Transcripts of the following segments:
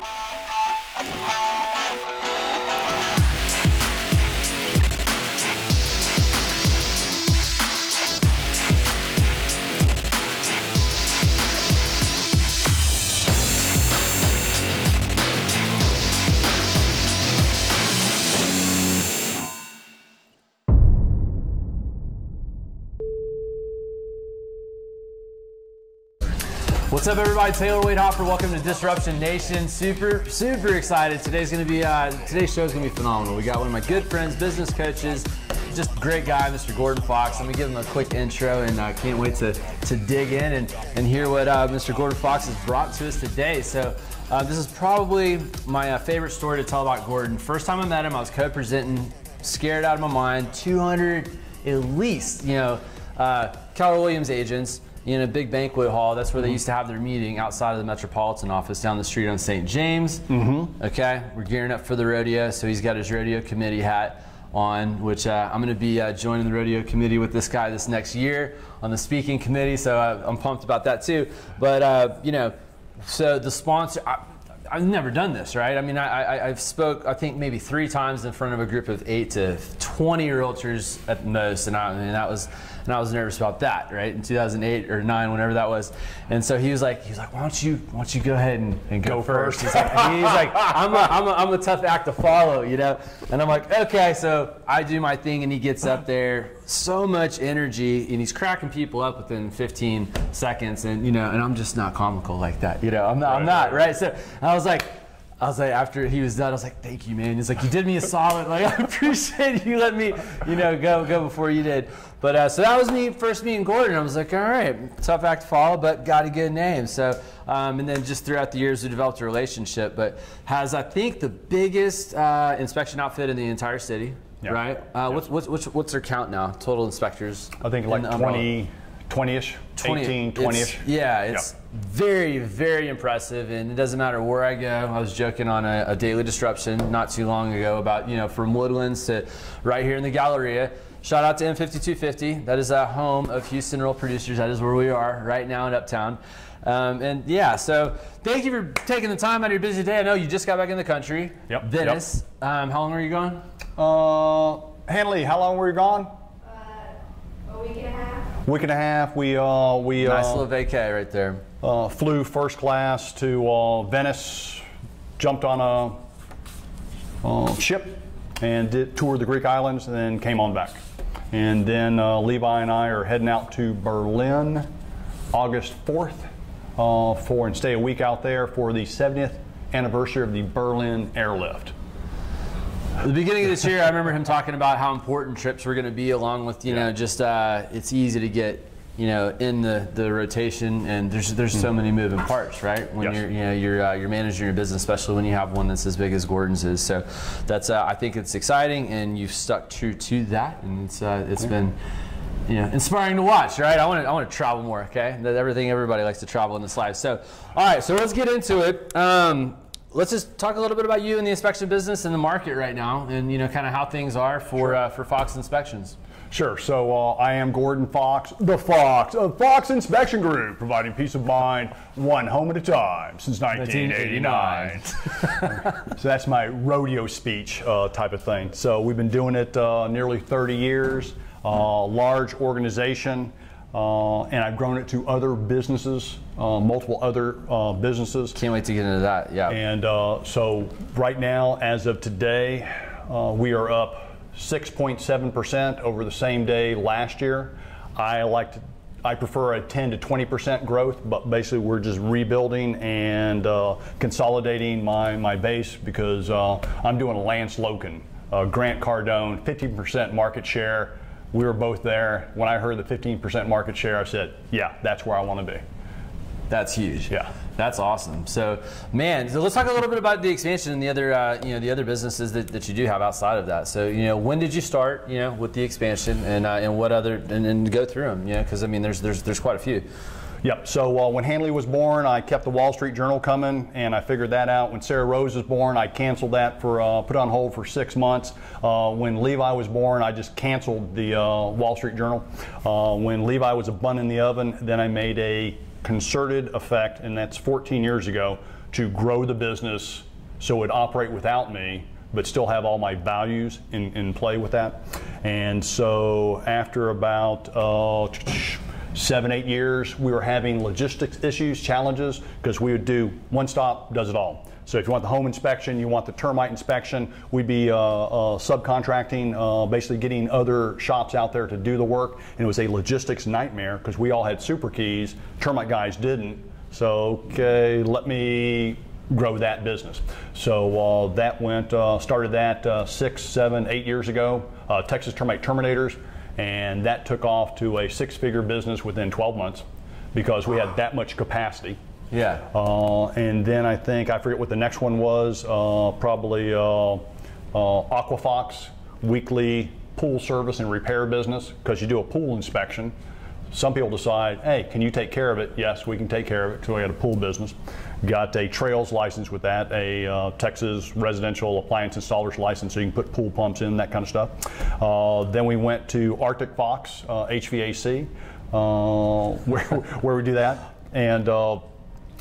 Bye. What's up, everybody? Taylor Wade Hopper. Welcome to Disruption Nation. Super, super excited. Today's to be uh, today's show is to be phenomenal. We got one of my good friends, business coaches, just great guy, Mr. Gordon Fox. Let me give him a quick intro, and I uh, can't wait to to dig in and and hear what uh, Mr. Gordon Fox has brought to us today. So. Uh, this is probably my uh, favorite story to tell about Gordon. First time I met him, I was co-presenting, scared out of my mind. 200 at least, you know, uh, Keller Williams agents in a big banquet hall. That's where mm-hmm. they used to have their meeting outside of the Metropolitan office down the street on St. James. Mm-hmm. Okay, we're gearing up for the rodeo, so he's got his rodeo committee hat on, which uh, I'm going to be uh, joining the rodeo committee with this guy this next year on the speaking committee, so uh, I'm pumped about that too. But, uh, you know, so the sponsor. I, I've never done this, right? I mean, I, I, have spoke, I think maybe three times in front of a group of eight to 20 realtors at most, and I, I mean, that was and I was nervous about that, right? In 2008 or nine, whenever that was. And so he was like, he was like, why don't you, why don't you go ahead and, and go, go, first? He's like, he's like I'm, a, I'm, a, I'm a tough act to follow, you know? And I'm like, okay, so I do my thing, and he gets up there, so much energy, and he's cracking people up within 15 seconds, and you know, and I'm just not comical like that, you know? I'm not, right, I'm not, right? So I was like I was like, after he was done, I was like, thank you, man. He's like, you did me a solid. Like, I appreciate you let me, you know, go go before you did. But uh, so that was me first meeting Gordon. I was like, all right, tough act to follow, but got a good name. So, um, and then just throughout the years, we developed a relationship. But has I think the biggest uh, inspection outfit in the entire city, yeah. right? Uh, yeah. What's, what's what's their count now? Total inspectors. I think like 20. 20-ish, 20, 18, 20-ish. yeah, it's yep. very, very impressive, and it doesn't matter where I go. I was joking on a, a, daily disruption not too long ago about you know from Woodlands to right here in the Galleria. Shout out to M5250. That is a home of Houston Real Producers. That is where we are right now in Uptown. Um, and yeah, so thank you for taking the time out of your busy day. I know you just got back in the country. Yep. Venice. Yep. Um, how long were you gone? Uh, Hanley, how long were you gone? Uh, a week and a half. Week and a half. We uh, we nice uh, little vacay right there. Uh, flew first class to uh, Venice, jumped on a uh, ship, and did toured the Greek islands, and then came on back. And then uh, Levi and I are heading out to Berlin August 4th uh, for and stay a week out there for the 70th anniversary of the Berlin airlift. The beginning of this year, I remember him talking about how important trips were going to be, along with you know just uh, it's easy to get you know, in the, the rotation, and there's there's so many moving parts, right? When yes. you're you know you're uh, you're managing your business, especially when you have one that's as big as Gordon's is. So that's uh, I think it's exciting, and you've stuck true to that, and it's uh, it's yeah. been you know, inspiring to watch, right? I want to, I want to travel more, okay? That everything, everybody likes to travel in this life. So, all right, so let's get into it. Um, let's just talk a little bit about you and the inspection business and the market right now, and you know, kind of how things are for sure. uh, for Fox Inspections. Sure. So uh, I am Gordon Fox, the Fox of Fox Inspection Group, providing peace of mind one home at a time since 1989. so that's my rodeo speech uh, type of thing. So we've been doing it uh, nearly 30 years, uh, large organization. Uh, and I've grown it to other businesses, uh, multiple other businesses. Can't wait to get into that. Yeah. And so right now, as of today, we are up 6.7% over the same day last year. I like to I prefer a 10 to 20% growth, but basically we're just rebuilding and uh, consolidating my, my base because uh, I'm doing a Lance Loken, uh, Grant Cardone, 15% market share. We were both there. When I heard the 15% market share, I said, yeah, that's where I want to be. That's huge. Yeah. That's awesome. So, man, so let's talk a little bit about the expansion and the other, uh, you know, the other businesses that, that you do have outside of that. So, you know, when did you start, you know, with the expansion and uh, and what other and, and go through them, you know, because I mean, there's there's there's quite a few. Yep. So uh, when Hanley was born, I kept the Wall Street Journal coming, and I figured that out. When Sarah Rose was born, I canceled that for uh, put on hold for six months. Uh, when Levi was born, I just canceled the uh, Wall Street Journal. Uh, when Levi was a bun in the oven, then I made a concerted effect, and that's 14 years ago, to grow the business so it operate without me, but still have all my values in, in play with that. And so after about uh, seven, eight years, we were having logistics issues, challenges, because we would do one stop, does it all. So if you want the home inspection, you want the termite inspection, we'd be uh, uh, subcontracting, uh, basically getting other shops out there to do the work. And it was a logistics nightmare because we all had super keys, termite guys didn't. So, okay, let me grow that business. So uh, that went, uh, started that uh, six, seven, eight years ago, Texas Termite Terminators, and that took off to a six figure business within 12 months because we had that much capacity. Yeah. Uh, and then I think I forget what the next one was. Uh, probably uh, uh Aquafox weekly pool service and repair business because you do a pool inspection. Some people decide, hey, can you take care of it? Yes, we can take care of it because we got a pool business. Got a Trails license with that, a uh, Texas residential appliance installer's license, so you can put pool pumps in, that kind of stuff. Uh, then we went to Arctic Fox HVAC, where, where we do that. And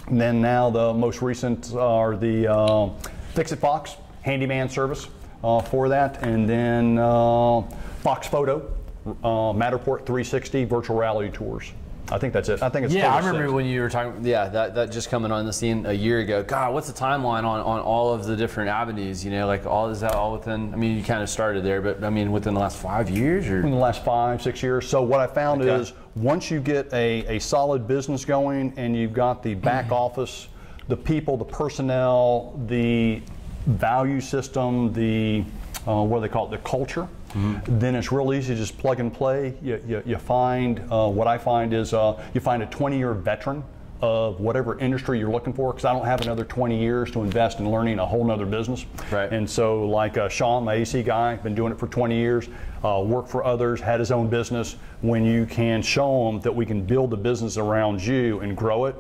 and then now the most recent are the uh, Fix It Fox handyman service uh, for that, and then uh, Fox Photo, uh, Matterport 360 virtual reality tours. I think that's it. I think it's yeah. I remember when you were talking. Yeah, that, that just coming on the scene a year ago. God, what's the timeline on, on all of the different avenues? You know, like all is that all within? I mean, you kind of started there, but I mean, within the last five years or in the last five six years. So what I found okay. is once you get a, a solid business going and you've got the back office, the people, the personnel, the value system, the uh, what do they call it, the culture Mm-hmm. Then it's real easy to just plug and play. You, you, you find, uh, what I find is uh, you find a 20 year veteran of whatever industry you're looking for because I don't have another 20 years to invest in learning a whole nother business. Right. And so, like uh, Sean, my AC guy, been doing it for 20 years, uh, worked for others, had his own business. When you can show them that we can build a business around you and grow it,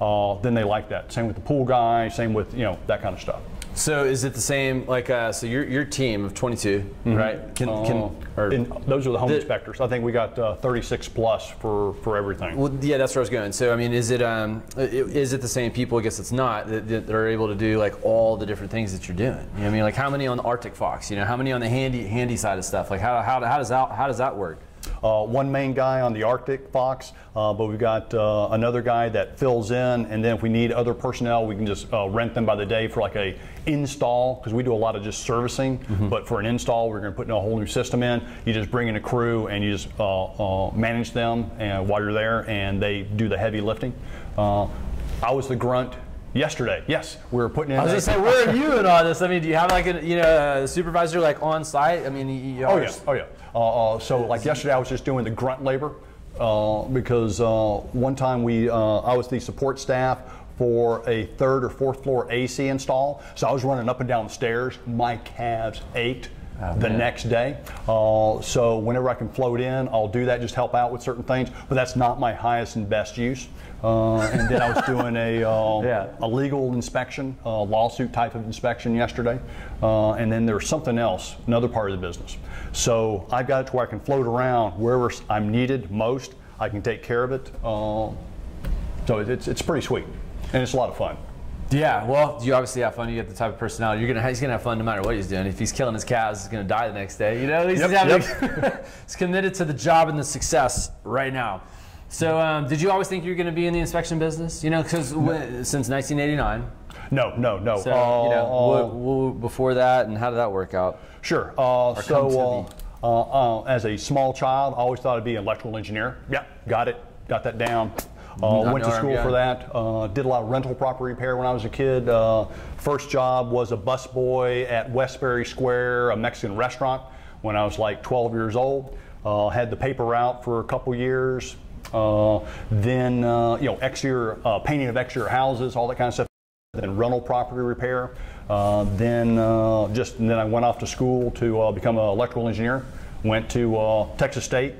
uh, then they like that. Same with the pool guy, same with you know that kind of stuff. So is it the same? Like, uh, so your your team of 22, mm-hmm. right? Can, uh, can or those are the home the, inspectors. I think we got uh, 36 plus for for everything. Well, yeah, that's where I was going. So, I mean, is it um, is it the same people? I guess it's not that, that are able to do like all the different things that you're doing. You know I mean, like how many on the Arctic Fox? You know, how many on the handy handy side of stuff? Like how how, how does that how does that work? Uh, one main guy on the Arctic Fox, uh, but we've got uh, another guy that fills in, and then if we need other personnel, we can just uh, rent them by the day for like a install because we do a lot of just servicing. Mm-hmm. But for an install, we're going to put in a whole new system in. You just bring in a crew and you just uh, uh, manage them and while you're there, and they do the heavy lifting. I was the grunt yesterday. Yes, we were putting in. I was just saying, where are you in all this? I mean, do you have like a you know a supervisor like on site? I mean, you oh yeah, oh yeah. Uh, uh, so like yesterday, I was just doing the grunt labor uh, because uh, one time we uh, I was the support staff for a third or fourth floor AC install. So I was running up and down the stairs. My calves ached. Oh, the man. next day. Uh, so whenever I can float in, I'll do that, just help out with certain things. But that's not my highest and best use. Uh, and then I was doing a, uh, yeah. a legal inspection, a lawsuit type of inspection yesterday. Uh, and then there's something else, another part of the business. So I've got it to where I can float around wherever I'm needed most. I can take care of it. Uh, so it's, it's pretty sweet. And it's a lot of fun. Yeah, well, you obviously have fun. You get the type of personality. You're gonna he's gonna have fun no matter what he's doing. If he's killing his cows, he's gonna die the next day. You know, least yep, he's, having, yep. he's committed to the job and the success right now. So, um, did you always think you were going to be in the inspection business? You know, because no. since 1989. No, no, no. So, uh, you know, uh, before that, and how did that work out? Sure. Uh, so, uh, uh, as a small child, I always thought I'd be an electrical engineer. Yeah, got it, got that down. Uh, went to school for that. Uh, did a lot of rental property repair when I was a kid. Uh, first job was a busboy at Westbury Square, a Mexican restaurant, when I was like 12 years old. had the paper route for a couple years. Uh, then uh, you know exterior uh, painting of exterior houses, all that kind of stuff. Then rental property repair. then just then I went off to school to become an electrical engineer. Went to Texas State,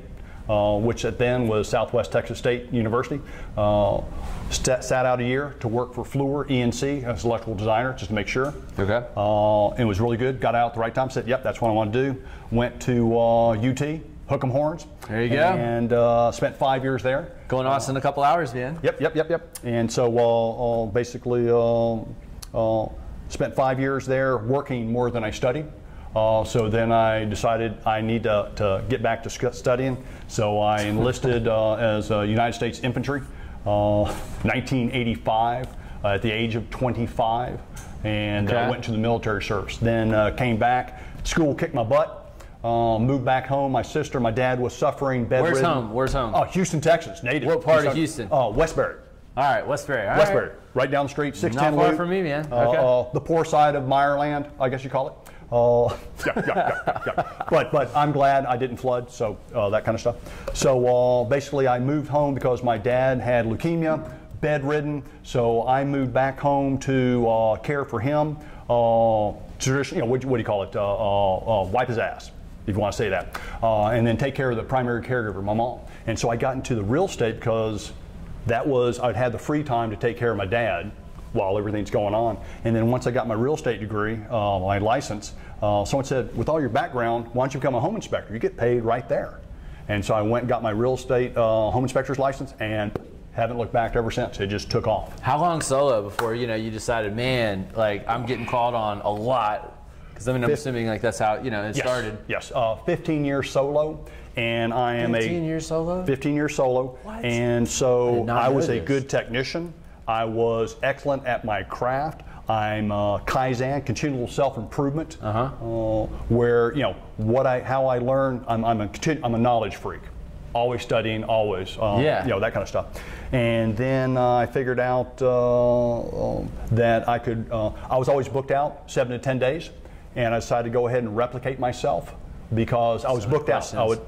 uh, which at then was Southwest Texas State University. Uh, st- sat out a year to work for Fluor E&C as electrical designer, just to make sure. Okay. Uh, it was really good. Got out at the right time. Said, "Yep, that's what I want to do." Went to UT Hook'em Horns. There you go. And uh, spent five years there. Going to Austin in a couple hours, man. Yep, yep, yep, yep. And so uh, uh, basically uh, uh, spent five years there working more than I studied. Uh, so then I decided I need to, to get back to studying. So I enlisted uh, as uh, United States Infantry, uh, 1985, uh, at the age of 25, and Okay. uh, went to the military service. Then uh, came back, school kicked my butt. Uh, moved back home. My sister, my dad was suffering bedridden. Where's home? Where's home? Oh, Houston, Texas, native. What part of Houston- Oh, Uh, Westbury. All right, Westbury. All Westbury, right. right down the street, 610 Not far Loop. from me, man. Uh, Okay. uh, the poor side of Meyerland, I guess you call it. Uh, yeah, yeah, yeah, yeah. But, but I'm glad I didn't flood, so uh, that kind of stuff. So uh, basically, I moved home because my dad had leukemia, bedridden. So I moved back home to uh, care for him. Uh, tradition, you know, what, what do you call it? Uh, uh, uh, wipe his ass if you want to say that, uh, and then take care of the primary caregiver, my mom. And so I got into the real estate because that was I'd had the free time to take care of my dad while everything's going on. And then once I got my real estate degree, uh, my license, uh, someone said, with all your background, why don't you become a home inspector? You get paid right there. And so I went and got my real estate uh, home inspector's license and haven't looked back ever since. It just took off. How long solo before you know you decided, man, like I'm getting called on a lot? Because I mean, I'm Fif- assuming like that's how you know it Yes, started. Yes, uh, 15 years solo, and I am 15 a years solo? 15 years solo, What? and so I, know was a good technician. I was excellent at my craft. I'm uh, Kaizen, continual self-improvement, Uh-huh. uh, where you know what I, how I learn. I'm, I'm a, continu- I'm a knowledge freak, always studying, always, uh, Yeah. you know that kind of stuff. And then uh, I figured out uh, um, that I could. Uh, I was always booked out seven to ten days, and I decided to go ahead and replicate myself because I was booked out. I would.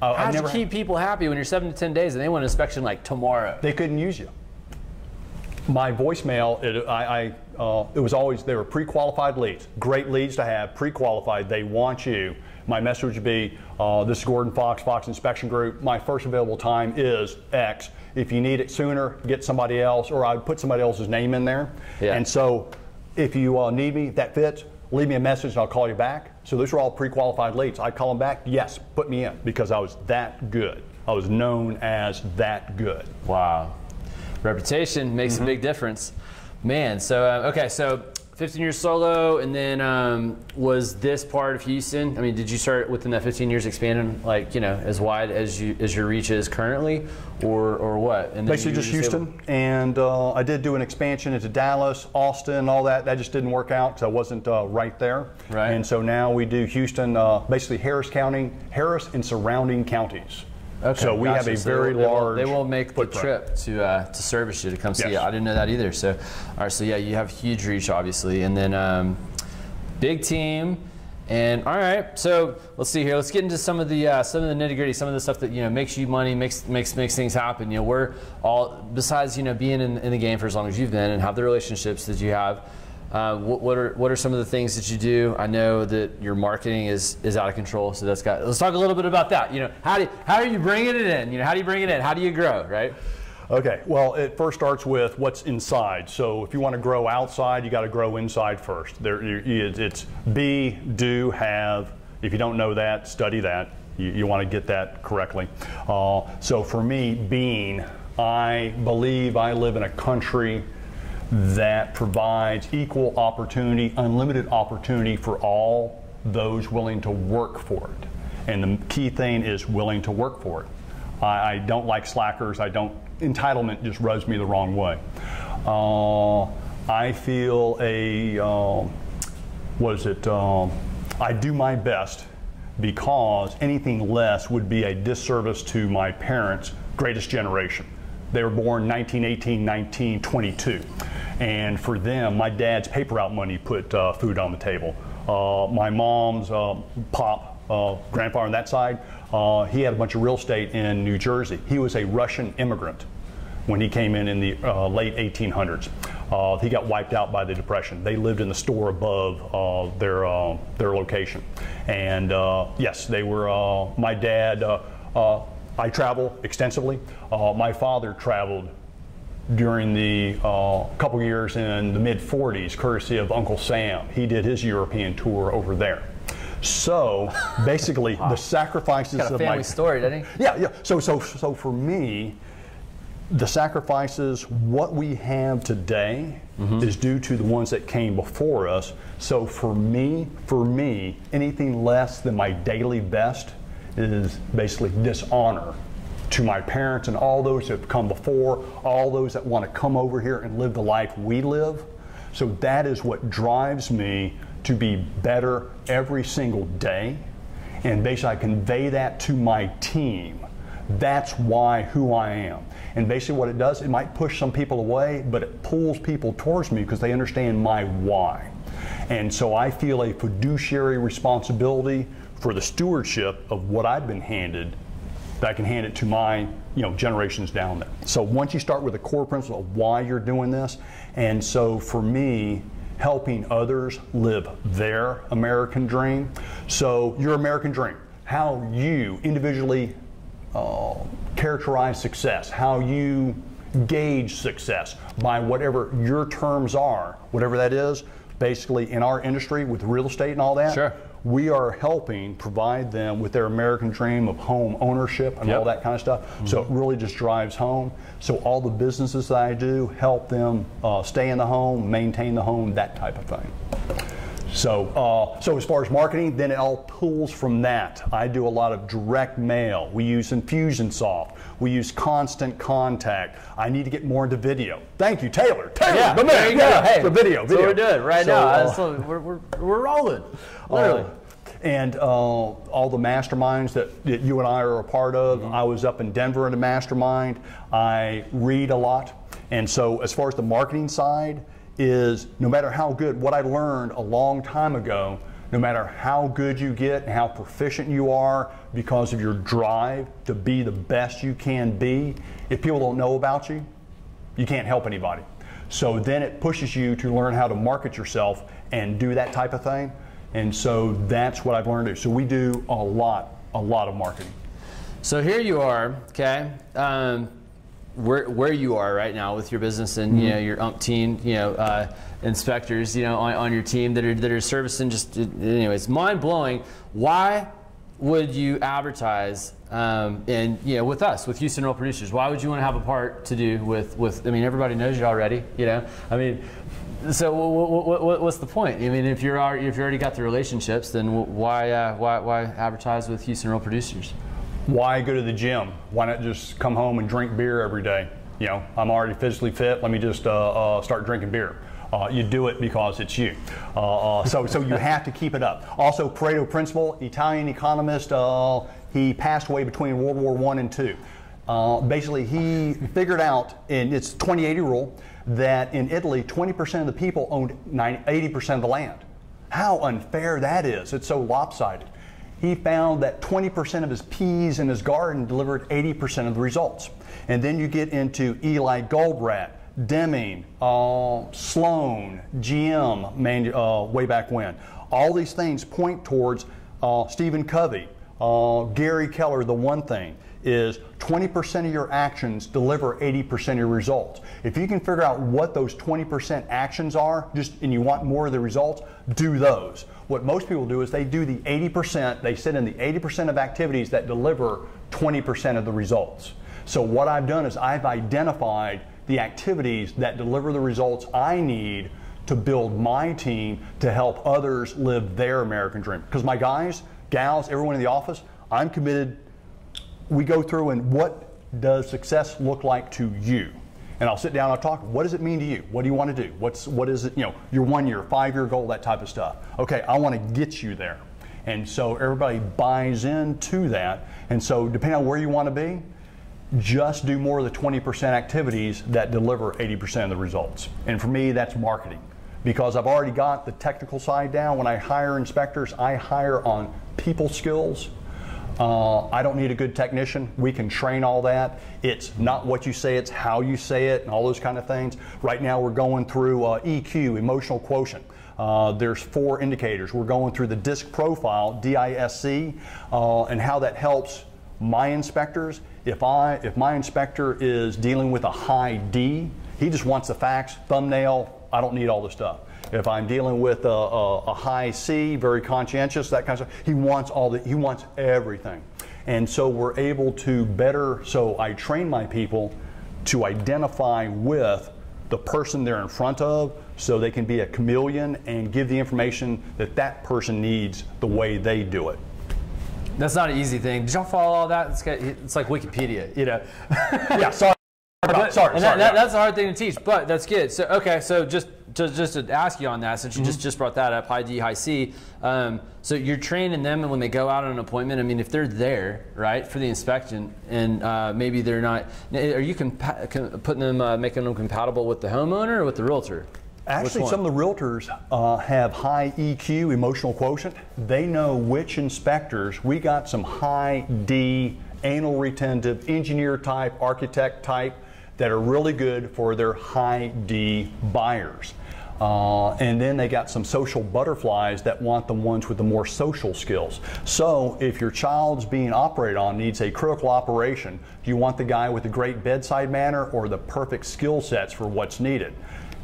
I, I How'd never. you keep people happy when you're seven to ten days and they want an inspection like tomorrow? they couldn't use you. My voicemail, it, I, I, uh, it was always, they were pre-qualified leads. Great leads to have, pre-qualified. They want you. My message would be, uh, this is Gordon Fox, Fox Inspection Group. My first available time is X. If you need it sooner, get somebody else, or I'd put somebody else's name in there. Yeah. And so if you uh, need me, that fits, leave me a message and I'll call you back. So those are all pre-qualified leads. I call them back, yes, put me in, because I was that good. I was known as that good. Wow. Reputation makes Mm-hmm. a big difference. Man, so, uh, okay, so 15 years solo, and then um, was this part of Houston? I mean, did you start within that 15 years expanding, like, you know, as wide as you as your reach is currently, or or what? And Basically just were able- Houston, and uh, I did do an expansion into Dallas, Austin, all that. That just didn't work out because I wasn't uh, right there. Right. And so now we do Houston, uh, basically Harris County, Harris and surrounding counties. Okay, so we have a So very they will- large. They will make the trip to uh, to service you to come see Yes. you. I didn't know that either. So, all right. So yeah, you have huge reach, obviously, and then um, big team. And all right, so let's see here. Let's get into some of the uh, some of the nitty gritty, some of the stuff that you know makes you money, makes makes makes things happen. You know, we're all besides you know being in, in the game for as long as you've been and have the relationships that you have. Uh, what, what are what are some of the things that you do? I know that your marketing is is out of control, so that's got. Let's talk a little bit about that. You know, how do how are you bringing it in? You know, how do you bring it in? How do you grow? Right? Okay, well, it first starts with what's inside. So if you want to grow outside, you got to grow inside first. There, it's be, do, have. If you don't know that, study that. You, you want to get that correctly. Uh, so for me, being, I believe I live in a country that provides equal opportunity, unlimited opportunity for all those willing to work for it. And the key thing is willing to work for it. I, I don't like slackers. I don't. Entitlement just rubs me the wrong way. Uh, I feel a. Um, what is it? Um, I do my best because anything less would be a disservice to my parents' greatest generation. They were born 1918, 1922. And for them, my dad's paper route money put uh, food on the table. Uh, my mom's uh, pop, uh, grandfather on that side, uh, he had a bunch of real estate in New Jersey. He was a Russian immigrant when he came in in the uh, late 1800s. Uh, he got wiped out by the Depression. They lived in the store above their their location, and yes, they were. My dad. I travel extensively. Uh, my father traveled during the uh, couple years in the mid 40s, courtesy of Uncle Sam. He did his European tour over there. So basically, the sacrifices Got a of family my story, doesn't he? yeah, yeah. So, so, so for me, the sacrifices, what we have today, is due to the ones that came before us. So for me, for me, anything less than my daily best is basically dishonor to my parents and all those that have come before, all those that want to come over here and live the life we live. So that is what drives me to be better every single day. And basically, I convey that to my team. That's why who I am. And basically, what it does, it might push some people away, but it pulls people towards me because they understand my why. And so I feel a fiduciary responsibility for the stewardship of what I've been handed that I can hand it to my you know generations down there. So once you start with the core principle of why you're doing this, and so for me, helping others live their American dream. So your American dream, how you individually uh, characterize success, how you gauge success by whatever your terms are, whatever that is. Basically, in our industry with real estate and all that, Sure. We are helping provide them with their American dream of home ownership and all that kind of stuff. So it really just drives home. So all the businesses that I do help them uh, stay in the home, maintain the home, that type of thing. So, uh, so as far as marketing, then it all pulls from that. I do a lot of direct mail. We use Infusionsoft. We use Constant Contact. I need to get more into video. Thank you, Taylor. Taylor, Yeah, the man. there you go. Yeah, Hey, the video. Video. we're doing right So, now. uh, what- we're, we're, we're rolling, literally. uh, and uh, all the masterminds that, that you and I are a part of. I was up in Denver in a mastermind. I read a lot. And so, as far as the marketing side, is no matter how good, what I learned a long time ago, no matter how good you get and how proficient you are because of your drive to be the best you can be, if people don't know about you, you can't help anybody. So then it pushes you to learn how to market yourself and do that type of thing. And so that's what I've learned to do. So we do a lot, a lot of marketing. So here you are, okay, um, where, where you are right now with your business and you know your umpteen you know uh, inspectors you know on, on your team that are that are servicing just anyways mind blowing. Why would you advertise um, and you know with us with Houston Real Producers? Why would you want to have a part to do with with? I mean everybody knows you already. You know I mean. So what, what, what's the point? I mean, if you're already, if you already got the relationships, then why uh, why why advertise with Houston Real Producers? Why go to the gym? Why not just come home and drink beer every day? You know, I'm already physically fit. Let me just uh, uh, start drinking beer. Uh, you do it because it's you. Uh, uh, so, so you have to keep it up. Also, Pareto principle, Italian economist. Uh, he passed away between World War One and Two. Basically, he figured out, and it's 2080 rule, that in Italy, 20% of the people owned 90, 80% of the land. How unfair that is! It's so lopsided he found that 20% of his peas in his garden delivered 80% of the results. And then you get into Eli Goldratt, Deming, uh, Sloan, GM, uh, way back when. All these things point towards uh, Stephen Covey, uh, Gary Keller. The one thing is 20% of your actions deliver 80% of your results. If you can figure out what those 20% actions are, just and you want more of the results, do those. What most people do is they do the 80%, they sit in the 80% of activities that deliver 20% of the results. So what I've done is I've identified the activities that deliver the results I need to build my team to help others live their American dream. Because my guys, gals, everyone in the office, I'm committed we go through and what does success look like to you? And I'll sit down I'll talk, what does it mean to you? What do you want to do? What's, what is it, you know, your one year, five year goal, that type of stuff. Okay, I want to get you there. And so everybody buys into that. And so depending on where you want to be, just do more of the 20% activities that deliver 80% of the results. And for me, that's marketing. Because I've already got the technical side down. When I hire inspectors, I hire on people skills, uh, I don't need a good technician. We can train all that. It's not what you say, it's how you say it, and all those kind of things. Right now, we're going through uh, EQ, emotional quotient. Uh, there's four indicators. We're going through the DISC profile, D-I-S-C, uh, and how that helps my inspectors. If I, if my inspector is dealing with a high D, he just wants the facts, thumbnail, I don't need all this stuff. If I'm dealing with a, a, a high C, very conscientious, that kind of stuff, he wants all the, he wants everything. And so we're able to better, so I train my people to identify with the person they're in front of so they can be a chameleon and give the information that that person needs the way they do it. That's not an easy thing. Did y'all follow all that? It's, got, it's like Wikipedia, you know. yeah, sorry. But, sorry, and sorry. that, yeah. that's a hard thing to teach, but that's good. So okay, so just just, just to ask you on that, since you just just brought that up, high D, high C. Um, so you're training them, and when they go out on an appointment, I mean, if they're there, right, for the inspection, and uh, maybe they're not, are you compa- com- putting them, uh, making them compatible with the homeowner or with the realtor? Actually, some of the realtors uh, have high EQ, emotional quotient. They know which inspectors. We got some high D, anal retentive, engineer type, architect type that are really good for their high D buyers. Uh, and then they got some social butterflies that want the ones with the more social skills. So if your child's being operated on needs a critical operation, do you want the guy with the great bedside manner or the perfect skill sets for what's needed?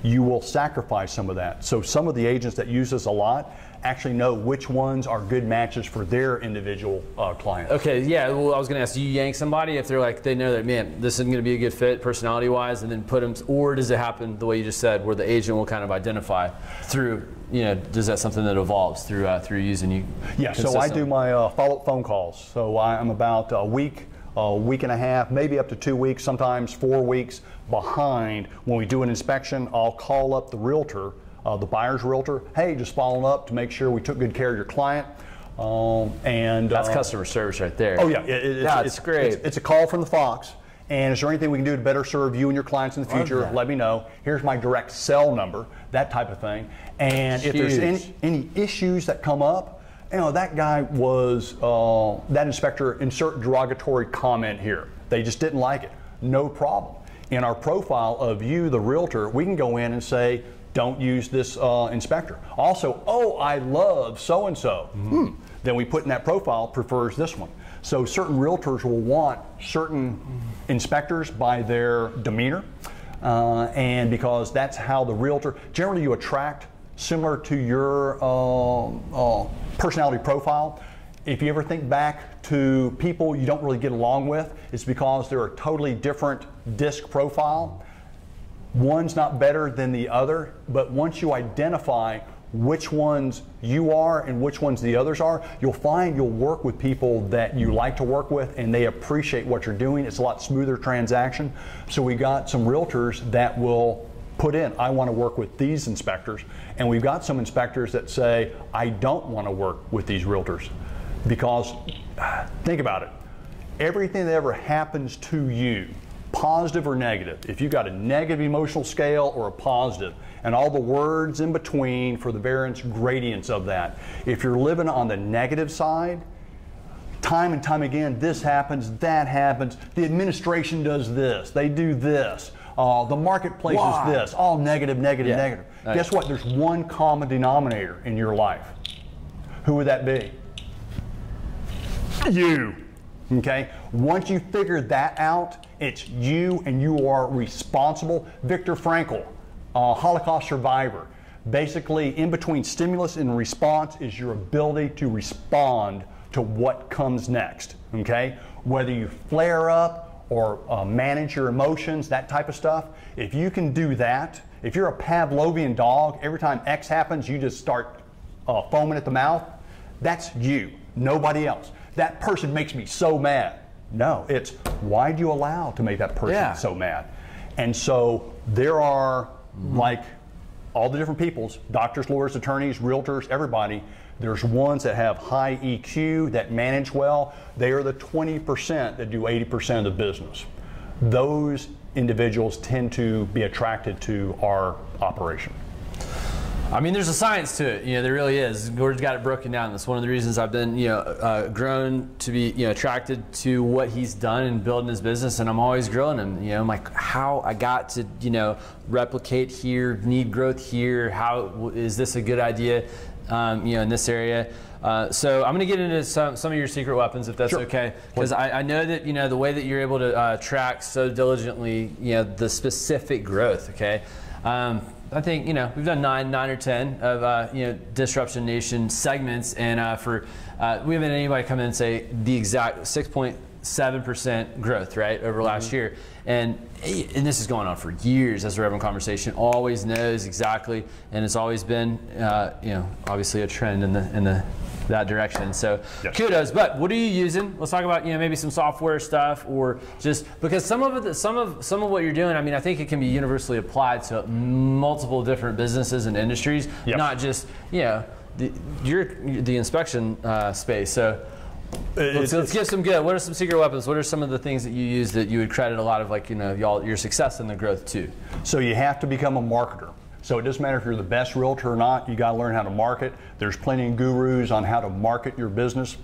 You will sacrifice some of that. So some of the agents that use this a lot actually know which ones are good matches for their individual uh, client. Okay, yeah. Well, I was going to ask, do you yank somebody if they're like they know that man, this isn't going to be a good fit personality-wise, and then put them, or does it happen the way you just said, where the agent will kind of identify through, you know, does that something that evolves through uh, through using you? Yeah. So I do my uh, follow-up phone calls. So I'm about a week, a week and a half, maybe up to two weeks, sometimes four weeks behind when we do an inspection. I'll call up the realtor uh, the buyer's realtor, hey, just following up to make sure we took good care of your client. Um, and that's uh, customer service right there. Oh yeah, it, it, yeah, it's, it's, great. It's, it's, a call from the Fox. And is there anything we can do to better serve you and your clients in the future? Let me know. Here's my direct cell number, that type of thing. And if there's any, any issues that come up, you know, that guy was, uh, that inspector, insert derogatory comment here. They just didn't like it. No problem. In our profile of you, the realtor, we can go in and say, don't use this uh, inspector. Also, oh, I love so and so. Then we put in that profile prefers this one. So certain realtors will want certain inspectors by their demeanor, uh, and because that's how the realtor generally you attract similar to your uh, uh, personality profile. If you ever think back to people you don't really get along with, it's because they're a totally different disc profile one's not better than the other, but once you identify which ones you are and which ones the others are, you'll find you'll work with people that you like to work with and they appreciate what you're doing. It's a lot smoother transaction. So we got some realtors that will put in, I want to work with these inspectors. And we've got some inspectors that say, I don't want to work with these realtors. Because think about it. Everything that ever happens to you, positive or negative, if you've got a negative emotional scale or a positive, and all the words in between for the variance gradients of that. If you're living on the negative side, time and time again, this happens, that happens, the administration does this, they do this, uh, the marketplace Why? is this, all negative, negative, Yeah. negative. Right. Guess what? There's one common denominator in your life. Who would that be? You. Okay? Once you figure that out, it's you and you are responsible. Viktor Frankl, uh, Holocaust survivor. Basically, in between stimulus and response is your ability to respond to what comes next. Okay? Whether you flare up or uh, manage your emotions, that type of stuff, if you can do that, if you're a Pavlovian dog, every time X happens, you just start uh, foaming at the mouth, that's you, nobody else. That person makes me so mad. No, it's why do you allow to make that person Yeah. so mad? And so there are mm-hmm. like all the different peoples, doctors, lawyers, attorneys, realtors, everybody. There's ones that have high EQ that manage well. They are the 20% that do 80% of the business. Those individuals tend to be attracted to our operation. I mean, there's a science to it. You know, there really is. Gordon's got it broken down. That's one of the reasons I've been, you know, uh, grown to be, you know, attracted to what he's done and building his business. And I'm always grilling him. You know, I'm like, how I got to, you know, replicate here, need growth here. How is this a good idea? um, you know, in this area. Uh, so I'm going to get into some, some of your secret weapons, if that's Sure. okay, because I, I know that you know the way that you're able to uh, track so diligently, you know, the specific growth. Okay, um, I think you know we've done nine, nine or ten of uh, you know disruption nation segments, and uh, for uh, we haven't had anybody come in and say the exact six point seven percent growth right over last year, and and this is going on for years having a conversation. Always knows exactly, and it's always been uh, you know obviously a trend in the in the that direction. So Yes. kudos. But what are you using? Let's talk about you know maybe some software stuff or just because some of it, some of some of what you're doing. I mean, I think it can be universally applied to multiple different businesses and industries, Yep. not just you know the, you're the inspection uh, space. So. It- Let's, let's give some good. What are some secret weapons? What are some of the things that you use that you would credit a lot of like you know y'all your success and the growth to? So you have to become a marketer. So it doesn't matter if you're the best realtor or not, you got to learn how to market. There's plenty of gurus on how to market your business.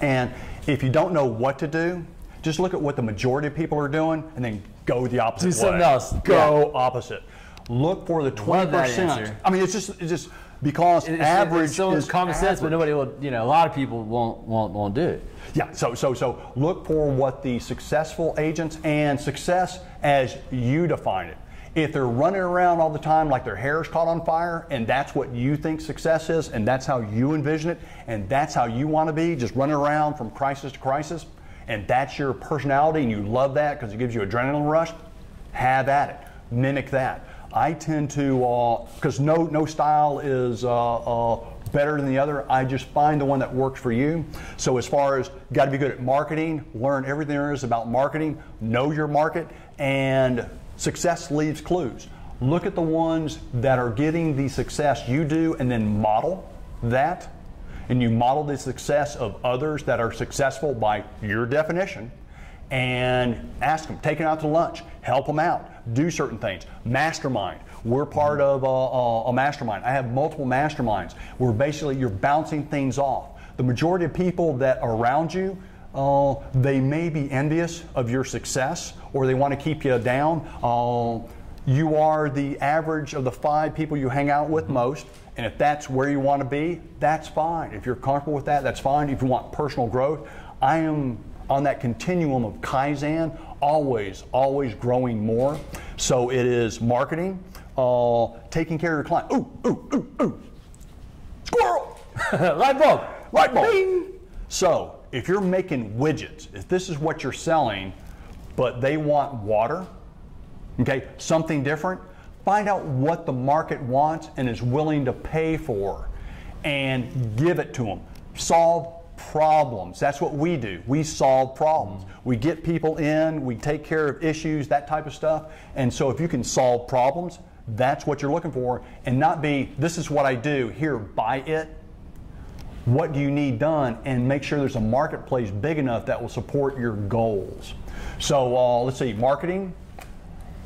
And if you don't know what to do, just look at what the majority of people are doing and then go the opposite Do way. something else. Go opposite. Look for the 20%. Love that answer. I mean, it's just, it's just because It's, average it's so is common sense, but nobody will. You know, a lot of people won't won't won't do it. Yeah, so so so look for what the successful agents and success as you define it. If they're running around all the time like their hair is caught on fire and that's what you think success is and that's how you envision it and that's how you want to be, just running around from crisis to crisis, and that's your personality and you love that because it gives you adrenaline rush, have at it. Mimic that. I tend to, because no, no style is uh, uh, better than the other. I just find the one that works for you. So as far as got to be good at marketing, learn everything there is about marketing, know your market, and success leaves clues. Look at the ones that are getting the success you do, and then model that. And you model the success of others that are successful by your definition and ask them, take them out to lunch, help them out, do certain things. Mastermind. We're part of a, a, a mastermind. I have multiple masterminds where basically you're bouncing things off. The majority of people that are around you, uh, they may be envious of your success or they want to keep you down. Uh, you are the average of the five people you hang out with most. And if that's where you want to be, that's fine. If you're comfortable with that, that's fine. If you want personal growth, I am on that continuum of Kaizen, always, always growing more. So it is marketing, uh, taking care of your client. Ooh, ooh, ooh, ooh. Squirrel! Light bulb. Light bulb. So if you're making widgets, if this is what you're selling, but they want water, okay, something different, find out what the market wants and is willing to pay for and give it to them. Solve problems. That's what we do. We solve problems. Mm-hmm. We get people in, we take care of issues, that type of stuff. And so if you can solve problems, that's what you're looking for and not be this is what I do, here buy it what do you need done and make sure there's a marketplace big enough that will support your goals. So uh, let's see marketing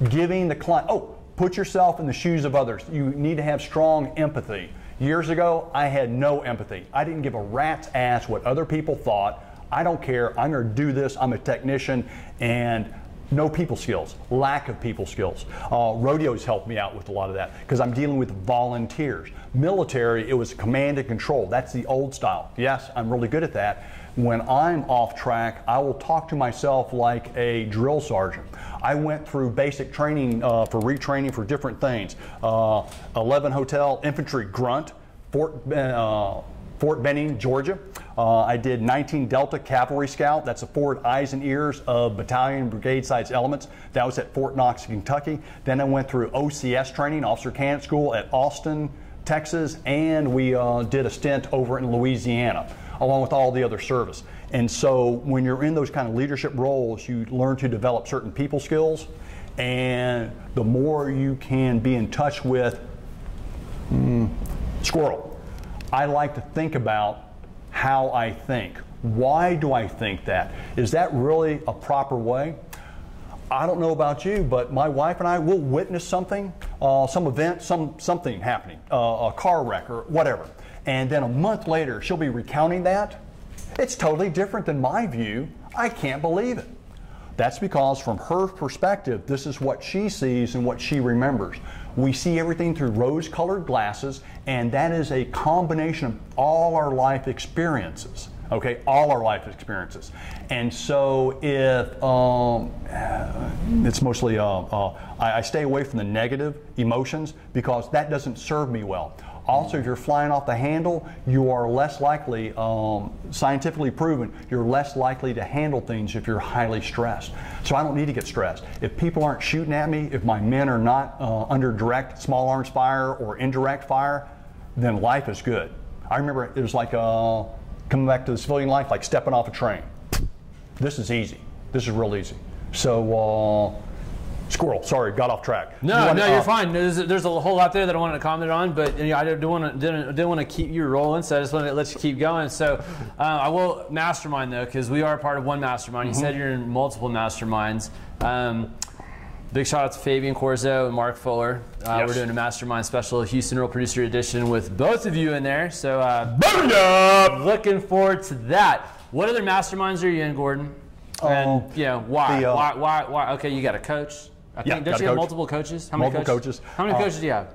giving the client oh put yourself in the shoes of others. You need to have strong empathy. Years ago i had no empathy. I didn't give a rat's ass what other people thought. I don't care. I'm going to do this. I'm a technician. And no people skills, lack of people skills. Uh, rodeos helped me out with a lot of that because I'm dealing with volunteers. Military, it was command and control. That's the old style. Yes, I'm really good at that. When I'm off track, I will talk to myself like a drill sergeant. I went through basic training uh, for retraining for different things. Uh, 11 Hotel Infantry Grunt, Fort, uh, Fort Benning, Georgia. Uh, I did 19 Delta Cavalry Scout. That's the forward eyes and ears of battalion brigade size elements. That was at Fort Knox, Kentucky. Then I went through OCS training, Officer Candidate School at Austin, Texas, and we uh, did a stint over in Louisiana, along with all the other service. And so when you're in those kind of leadership roles, you learn to develop certain people skills. And the more you can be in touch with mm, squirrel, I like to think about how I think. Why do I think that? Is that really a proper way? I don't know about you, but my wife and I will witness something, uh, some event, some something happening, uh, a car wreck or whatever, and then a month later she'll be recounting that. It's totally different than my view. I can't believe it. That's because, from her perspective, this is what she sees and what she remembers. We see everything through rose colored glasses, and that is a combination of all our life experiences. Okay, all our life experiences. And so, if um, it's mostly, uh, uh, I, I stay away from the negative emotions because that doesn't serve me well. Also, if you're flying off the handle, you are less likely, um, scientifically proven, you're less likely to handle things if you're highly stressed. So I don't need to get stressed. If people aren't shooting at me, if my men are not uh, under direct small arms fire or indirect fire, then life is good. I remember it was like uh, coming back to the civilian life, like stepping off a train. This is easy. This is real easy. So, uh, squirrel. Sorry, got off track. No, You no, want- you're uh, fine. There's, there's a whole lot there that I wanted to comment on, but you know, I didn't want to didn't, didn't want to keep you rolling, so I just wanted to let you keep going. So uh, I will mastermind though, because we are part of one mastermind. You said you're in multiple masterminds. Um, big shout out to Fabian Corzo and Mark Fuller. Uh, Yes. We're doing a mastermind special Houston Real Producer Edition with both of you in there. So uh, up! looking forward to that. What other masterminds are you in, Gordon? And Oh, you know why? the, uh, why? Why? Why? Okay, you got a coach. I Yeah, think, don't you have coach. multiple coaches? How many Multiple coaches. How many Uh, coaches do you have?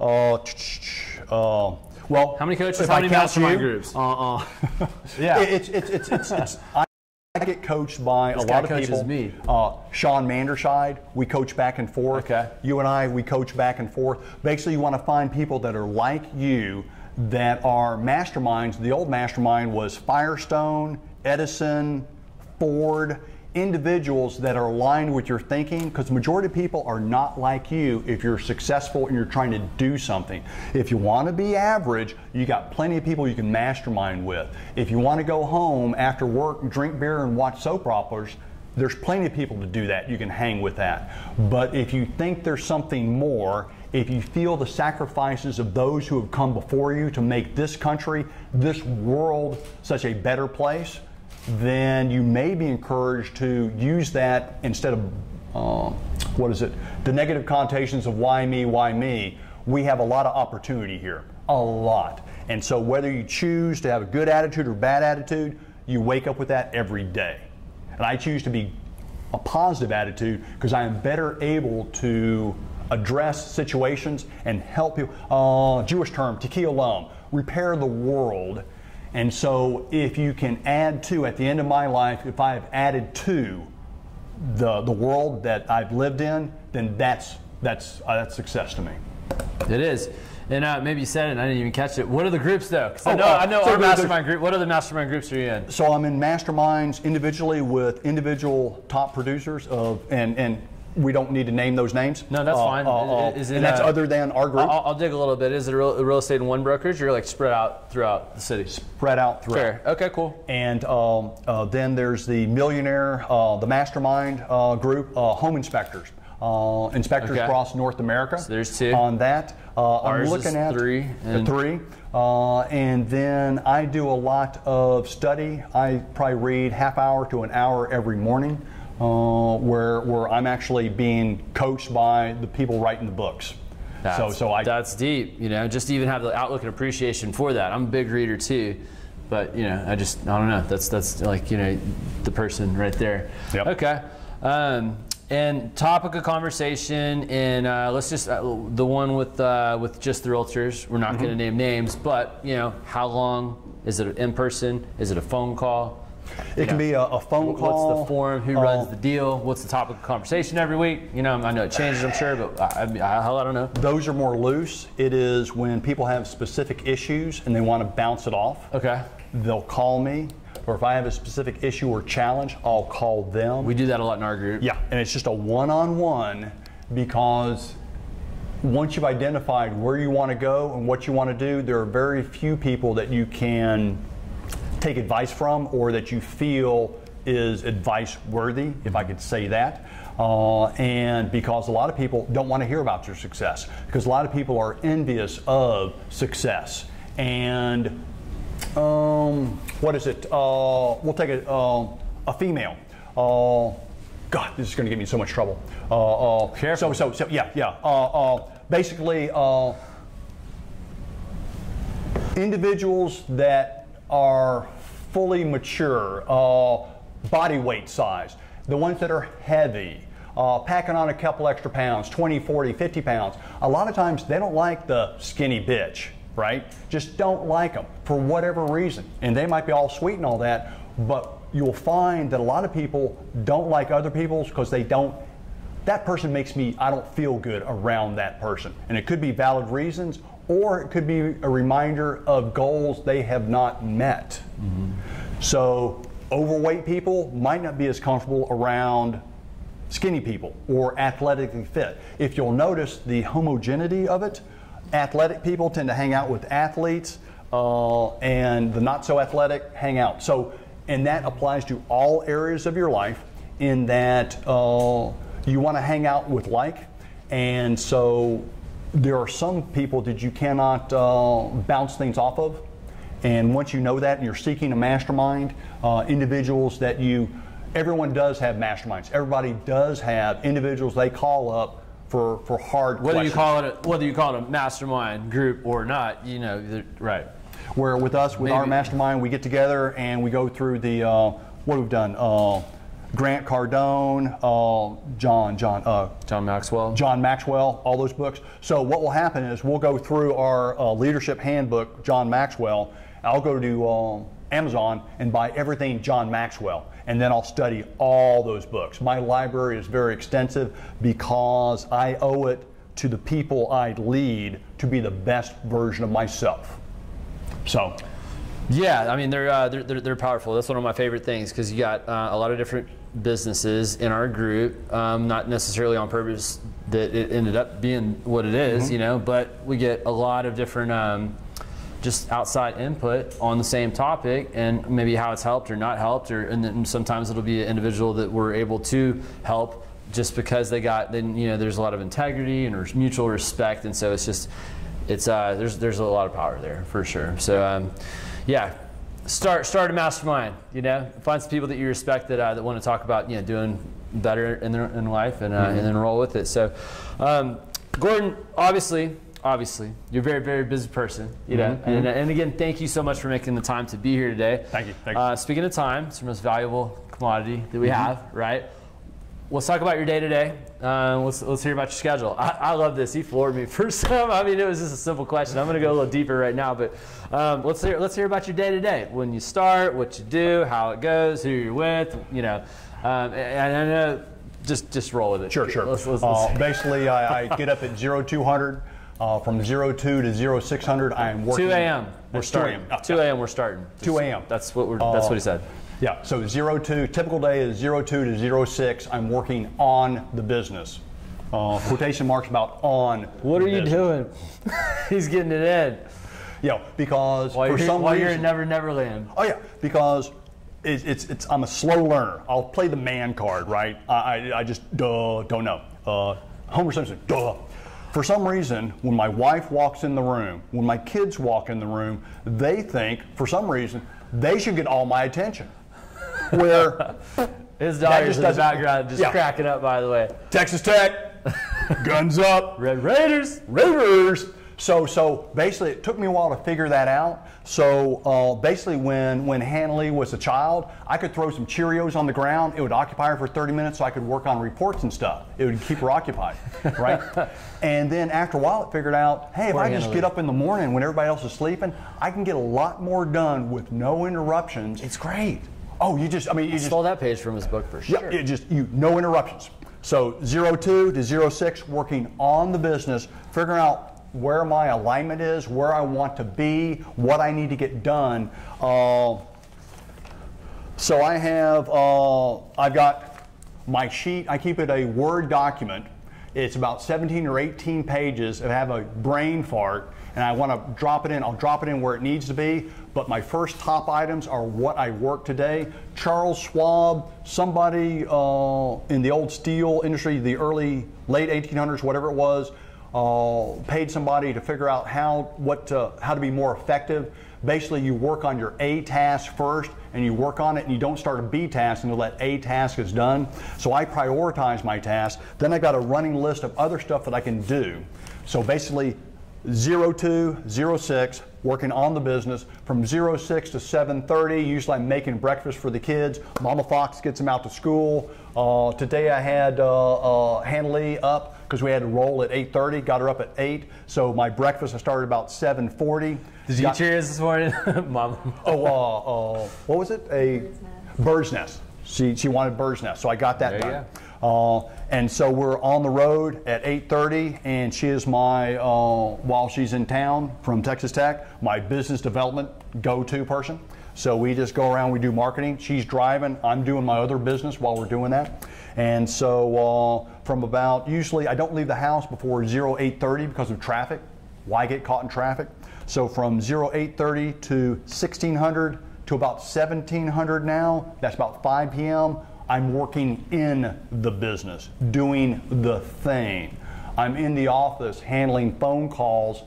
Uh, uh, well, How many coaches? How I many mastermind you, groups? Uh, uh, Yeah. It's it's it's it's. it's I, I get coached by a lot of coaches people. me. Uh, Sean Manderscheid, we coach back and forth. Okay. You and I, we coach back and forth. Basically, you want to find people that are like you, that are masterminds. The old mastermind was Firestone, Edison, Ford, individuals that are aligned with your thinking because majority of people are not like you if you're successful and you're trying to do something. If you want to be average, you got plenty of people you can mastermind with. If you want to go home after work, drink beer and watch soap operas, there's plenty of people to do that. You can hang with that. But if you think there's something more, if you feel the sacrifices of those who have come before you to make this country, this world such a better place, then you may be encouraged to use that instead of, um, what is it, the negative connotations of why me, why me. We have a lot of opportunity here, a lot. And so whether you choose to have a good attitude or bad attitude, you wake up with that every day. And I choose to be a positive attitude because I am better able to address situations and help people. Uh, Jewish term, tikkun olam, repair the world. And so, if you can add to, at the end of my life, if I have added to the the world that I've lived in, then that's that's uh, that's success to me. It is. And uh, maybe you said it, and I didn't even catch it. What are the groups though? 'Cause I Oh, know, uh, I know so our mastermind group. What other mastermind groups are you in? So I'm in masterminds individually with individual top producers of, and and we don't need to name those names. No, that's Uh, fine. uh, uh, it, and that's uh, other than our group. I'll, I'll dig a little bit. Is it real, real estate in one brokerage, or like spread out throughout the city? spread out throughout. Fair. Okay, cool. And um, uh, then there's the millionaire, uh, the mastermind uh, group, uh, home inspectors, uh, inspectors Okay. across North America. So there's two. On that, uh, I'm looking at three, the and- three. Uh, and then I do a lot of study. I probably read half hour to an hour every morning, uh, where where I'm actually being coached by the people writing the books. so That's- so I that's deep. You know, just to even have the outlook and appreciation for that. I'm a big reader too, but you know, I just I don't know. That's that's like you know, the person right there. Yep. Okay. Um, and topic of conversation, and uh, let's just uh, the one with uh, with just the realtors. We're not Mm-hmm. going to name names, but you know, how long is it in person? Is it a phone call? It can be a, a phone call. What's the form? Who uh, runs the deal? What's the topic of conversation every week? You know, I know it changes, I'm sure, but I, I, I, I don't know. Those are more loose. It is when people have specific issues and they want to bounce it off. Okay. They'll call me, or if I have a specific issue or challenge, I'll call them. We do that a lot in our group. yeah, and it's just a one-on-one because once you've identified where you want to go and what you want to do, there are very few people that you can take advice from or that you feel is advice worthy, if I could say that. Uh, and because a lot of people don't want to hear about your success, because a lot of people are envious of success. And um, what is it? Uh, we'll take a, uh, a female. Uh, God, this is going to get me in so much trouble. Uh, uh, Careful. So, so, so, yeah, yeah. Uh, uh, basically, uh, individuals that are fully mature, uh, body weight size, the ones that are heavy, uh, packing on a couple extra pounds 20, 40, 50 pounds. A lot of times they don't like the skinny bitch, right? Just don't like them for whatever reason. And they might be all sweet and all that, but you'll find that a lot of people don't like other people's because they don't that person makes me i don't feel good around that person and it could be valid reasons or it could be a reminder of goals they have not met. Mm-hmm. so overweight people might not be as comfortable around skinny people or athletically fit. If you'll notice the homogeneity of it athletic people tend to hang out with athletes uh, and the not so athletic hang out. So and that applies to all areas of your life in that uh, you want to hang out with like. And so there are some people that you cannot uh, bounce things off of and once you know that and you're seeking a mastermind uh, individuals that you everyone does have masterminds everybody does have individuals they call up for, for hard whether questions. you call it a, whether you call it a mastermind group or not you know right where with us, with Maybe. our mastermind, we get together and we go through the uh, what we've done. Grant Cardone, uh, John, John, uh, John Maxwell, John Maxwell, all those books. So what will happen is we'll go through our uh, leadership handbook, John Maxwell. I'll go to um, Amazon and buy everything John Maxwell, and then I'll study all those books. My library is very extensive because I owe it to the people I lead to be the best version of myself. So. Yeah, I mean they're, uh, they're, they're powerful. That's one of my favorite things because you got uh, a lot of different businesses in our group, um, not necessarily on purpose that it ended up being what it is, mm-hmm. you know, but we get a lot of different um, just outside input on the same topic and maybe how it's helped or not helped, or and then sometimes it'll be an individual that we're able to help just because they got then you know there's a lot of integrity and mutual respect, and so it's just it's uh, there's there's a lot of power there for sure. So um, yeah, start start a mastermind. You know, find some people that you respect that uh, that want to talk about you know doing better in their in life and uh, mm-hmm. and then roll with it. So, um, Gordon, obviously. Obviously, you're a very, very busy person, you know. Mm-hmm. And, and again, thank you so much for making the time to be here today. Thank you. Thank you. Uh, speaking of time, it's the most valuable commodity that we mm-hmm. have, right? Let's talk about your day to day. Let's let's hear about your schedule. I, I, love this. He floored me for some. I mean, it was just a simple question. I'm going to go a little deeper right now, but um, let's hear let's hear about your day to day. When you start, what you do, how it goes, who you're with. You know, um, and I know. Just just roll with it. Sure, sure. Let's, let's uh, basically, I, I, get up at zero two hundred. Uh, from 02 to 0600, I am working. 2 a.m. We're starting. 2 a.m. We're starting. 2 a.m. That's what we're. That's what he said. Yeah, so 02, typical day is 02 to 06. I'm working on the business. Uh, quotation marks about on. What are you doing? He's getting it in. Yeah, because while for some while reason, you're at Never Never Land. Oh yeah, because it's, it's, it's, I'm a slow learner. I'll play the man card, right? I, I, I just duh, don't know. Uh, Homer Simpson, duh. For some reason, when my wife walks in the room, when my kids walk in the room, they think, for some reason, they should get all my attention where his daughter's in the background just yeah. cracking up. By the way, Texas Tech, guns up, Red Raiders, Raiders. So, so basically, it took me a while to figure that out. So, uh, basically, when when Hanley was a child, I could throw some Cheerios on the ground. It would occupy her for 30 minutes, so I could work on reports and stuff. It would keep her occupied, right? and then after a while, it figured out, hey, if Poor I Hanley. just get up in the morning when everybody else is sleeping, I can get a lot more done with no interruptions. It's great. Oh, you just, I mean, you I just. Stole that page from his book for sure. Yeah, it just, you, no interruptions. So 02 to 06, working on the business, figuring out where my alignment is, where I want to be, what I need to get done. Uh, so I have, uh, I've got my sheet, I keep it a Word document. It's about 17 or 18 pages. I have a brain fart and I want to drop it in, I'll drop it in where it needs to be. But my first top items are what I work today. Charles Schwab, somebody uh, in the old steel industry, the early, late 1800s, whatever it was, uh, paid somebody to figure out how, what to, how to be more effective. Basically, you work on your A task first and you work on it and you don't start a B task until that A task is done. So I prioritize my tasks. Then I got a running list of other stuff that I can do. So basically, 02, 06, working on the business. From 06 to 7.30, usually I'm making breakfast for the kids. Mama Fox gets them out to school. Uh, today I had uh, uh, Hanley up because we had to roll at 8:30. Got her up at 8. So my breakfast I started about 7:40. Did you Got- get yours this morning, Mom? Oh, uh, uh, what was it? A bird's nest. She, she wanted bird's nest, so I got that There done. Uh, and so we're on the road at 8:30, and she is my uh, while she's in town from Texas Tech, my business development go-to person. So we just go around, we do marketing. She's driving, I'm doing my other business while we're doing that. And so uh, from about usually I don't leave the house before 08:30 because of traffic. Why get caught in traffic? So from 0830 to 1600 to about 1700 now, that's about 5 p.m., I'm working in the business, doing the thing. I'm in the office handling phone calls,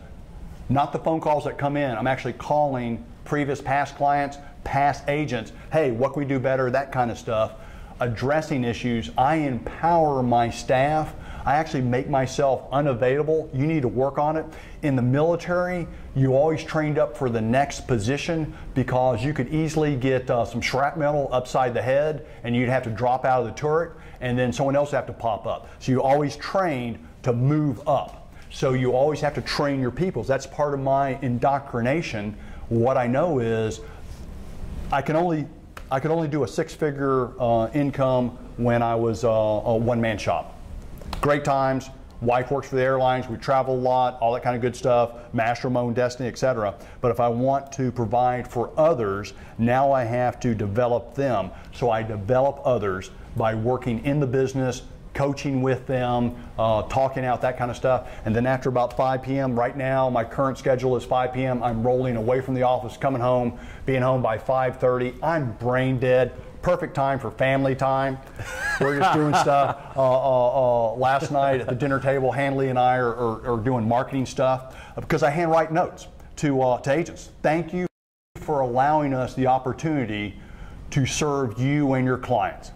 not the phone calls that come in. I'm actually calling previous past clients, past agents, hey, what can we do better, that kind of stuff, addressing issues. I empower my staff. I actually make myself unavailable. You need to work on it. In the military, you always trained up for the next position because you could easily get uh, some shrapnel upside the head and you'd have to drop out of the turret and then someone else would have to pop up. So you always trained to move up. So you always have to train your people. That's part of my indoctrination. What I know is I can only I could only do a six-figure uh, income when I was uh, a one-man shop. Great times. Wife works for the airlines. We travel a lot, all that kind of good stuff. Master my own destiny, etc. But if I want to provide for others, now I have to develop them. So I develop others by working in the business, coaching with them, uh, talking out that kind of stuff. And then after about 5 p.m., right now my current schedule is 5 p.m. I'm rolling away from the office, coming home, being home by 5:30. I'm brain dead. Perfect time for family time. We're just doing stuff. Uh, uh, uh, last night at the dinner table, Hanley and I are, are, are doing marketing stuff because I handwrite notes to uh, to agents. Thank you for allowing us the opportunity to serve you and your clients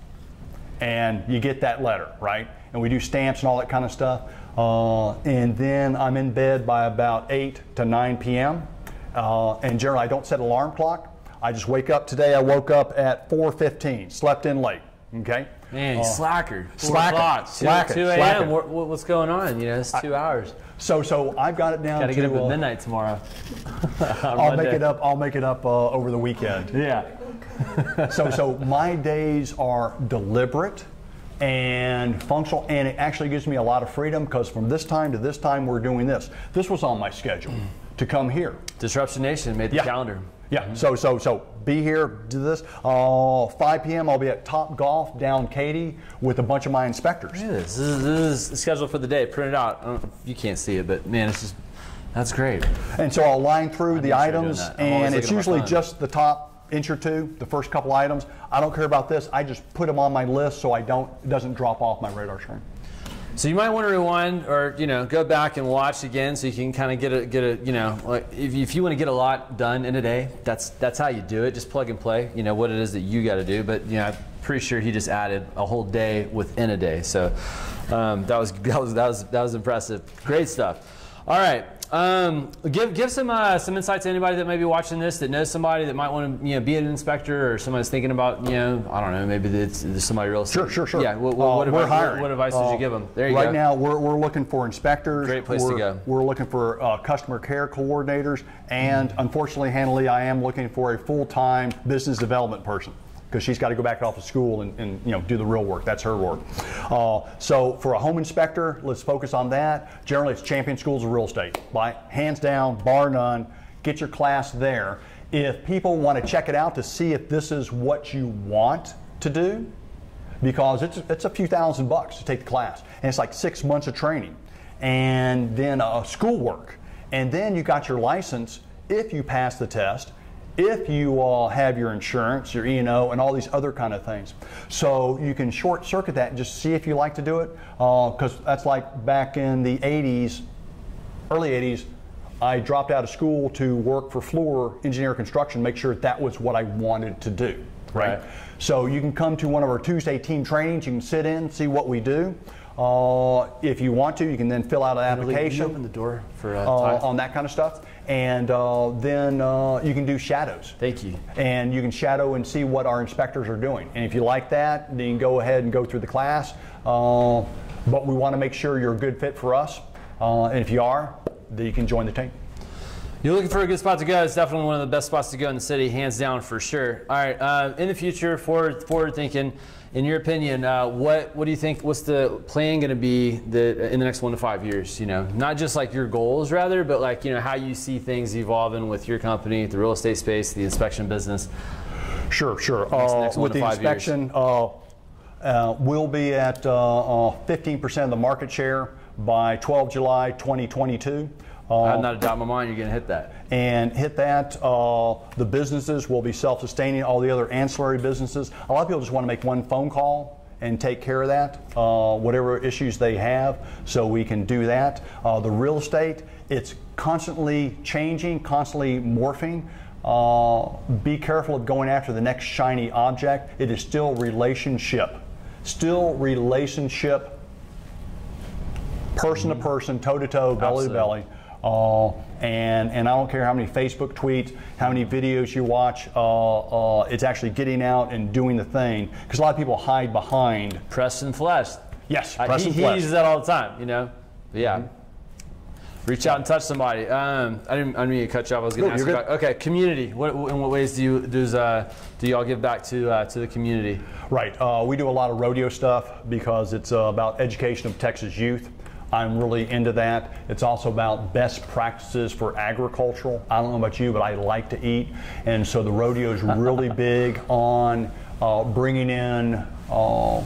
and you get that letter, right? And we do stamps and all that kind of stuff. Uh, and then I'm in bed by about 8 to 9 p.m. Uh, and generally, I don't set alarm clock. I just wake up. Today, I woke up at 4:15. Slept in late. Okay. Man, Uh, slacker. Slacker, two- slacker, 2 a.m. What, what- what's going on? You know, it's two hours. So, so I've got it down Got to. to get up at uh, midnight tomorrow. I'll make it up. I'll make it up uh, over the weekend. Yeah. so so my days are deliberate and functional and it actually gives me a lot of freedom because from this time to this time we're doing this this was on my schedule to come here Disruption Nation made the Yeah. calendar. Yeah so so so be here do this uh, 5 p.m i'll be at Topgolf down katy with a bunch of my inspectors Look at this. This is, this is the schedule for the day. Print it out. I don't know if you can't see it, but man, it's just that's great. And so I'll line through the make sure items. I'm and it's looking at my usually just the top inch or two, the first couple items. I don't care about this. I just put them on my list so I don't it doesn't drop off my radar screen. So you might want to rewind or you know go back and watch again so you can kind of get a get a you know if, if you want to get a lot done in a day that's that's how you do it. Just plug and play you know what it is that you got to do. But you know I'm pretty sure he just added a whole day within a day. So um, that was that was that was that was impressive. Great stuff all right um, give give some uh, some insight to anybody that may be watching this that knows somebody that might want to you know be an inspector or somebody's thinking about you know I don't know maybe it's, there's somebody real Sure, sure, sure. yeah what, Uh, what, we're advice, hiring. what, what advice did Uh, you give them there you right go now, we're, we're looking for inspectors. Great place to we're, go. We're looking for uh, customer care coordinators, and unfortunately, Hanley, I am looking for a full-time business development person because she's got to go back off to school and, and you know do the real work. That's her work. Uh, so for a home inspector, let's focus on that. Generally, it's Champion Schools of Real Estate. By hands down, bar none. Get your class there. If people want to check it out to see if this is what you want to do, because it's, it's a few thousand bucks to take the class. And it's like six months of training and then uh, schoolwork. And then you got your license if you pass the test, if you all have your insurance, your E&O, and all these other kind of things. So you can short circuit that and just see if you like to do it. Uh, because that's like back in the 80s, early 80s, I dropped out of school to work for Fluor Engineer Construction, make sure that, that was what I wanted to do. Right. Right. So you can come to one of our Tuesday team trainings. You can sit in, see what we do. Uh, if you want to, you can then fill out an Really, can you application open the door for uh, uh, on that kind of stuff. And uh, then uh, you can do shadows. Thank you. And you can shadow and see what our inspectors are doing. And if you like that, then you can go ahead and go through the class. Uh, but we want to make sure you're a good fit for us. Uh, and if you are, then you can join the team. You're looking for a good spot to go. It's definitely one of the best spots to go in the city, hands down for sure. All right, uh, in the future, forward forward thinking. In your opinion, uh, what what do you think? What's the plan going to be the, in the next one to five years? You know, not just like your goals, rather, but like you know how you see things evolving with your company, the real estate space, the inspection business. Sure, sure. Next- Uh, with the inspection, uh, uh, we'll be at uh, uh, 15% of the market share by 12 July 2022. I Uh, not a doubt in my mind you're going to hit that. and hit that. Uh, the businesses will be self sustaining, all the other ancillary businesses. A lot of people just want to make one phone call and take care of that, uh, whatever issues they have, so we can do that. Uh, the real estate, it's constantly changing, constantly morphing. Uh, be careful of going after the next shiny object. It is still relationship. Still relationship, person to person, toe to toe, belly to belly. Uh, and, and I don't care how many Facebook tweets, how many videos you watch, uh, uh, it's actually getting out and doing the thing. Because a lot of people hide behind. Press and Flesh. Yes, press he, and he uses that all the time, you know. But yeah. Reach out and touch somebody. Um, I didn't. I didn't mean to cut you off. I was going No, to ask about. Okay, community. What, in what ways do you does uh, do y'all give back to uh, to the community? Right. Uh, we do a lot of rodeo stuff because it's uh, about education of Texas youth. I'm really into that. It's also about best practices for agricultural. I don't know about you, but I like to eat. And so the rodeo is really big on uh, bringing in uh,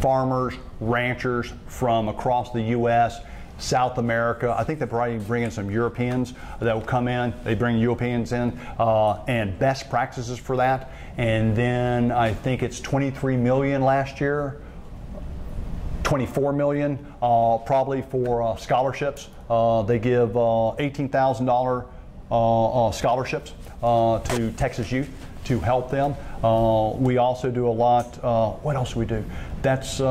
farmers, ranchers from across the U.S. South America. I think they probably bring in some Europeans that will come in. They bring Europeans in uh, and best practices for that. And then I think it's 23 million last year 24 million uh, probably for uh, scholarships. Uh, they give uh, $18,000 uh, uh, scholarships to Texas youth to help them. We also do a lot. What else do we do? That's a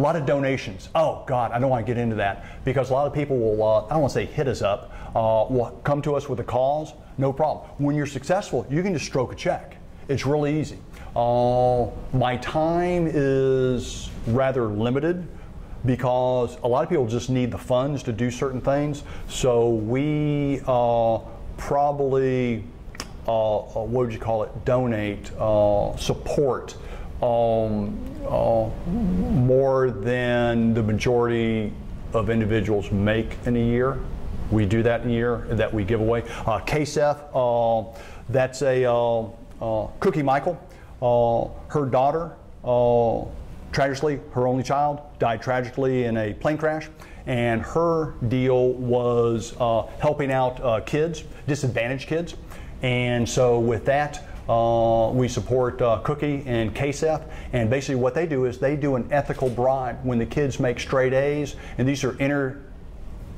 lot of donations. Oh God, I don't want to get into that because a lot of people will. Uh, I don't want to say hit us up. Uh, will come to us with a cause. No problem. When you're successful, you can just stroke a check. It's really easy. Uh, my time is rather limited because a lot of people just need the funds to do certain things. So we uh, probably, uh, uh, what would you call it, donate, uh, support um, uh, more than the majority of individuals make in a year. We do that in a year that we give away. Uh, KSF, uh, that's a Cookie Michael. Her daughter, tragically, her only child, died tragically in a plane crash. And her deal was uh, helping out uh, kids, disadvantaged kids. And so with that, uh, we support uh, Cookie and KSF. And basically, what they do is they do an ethical bribe when the kids make straight A's, and these are inner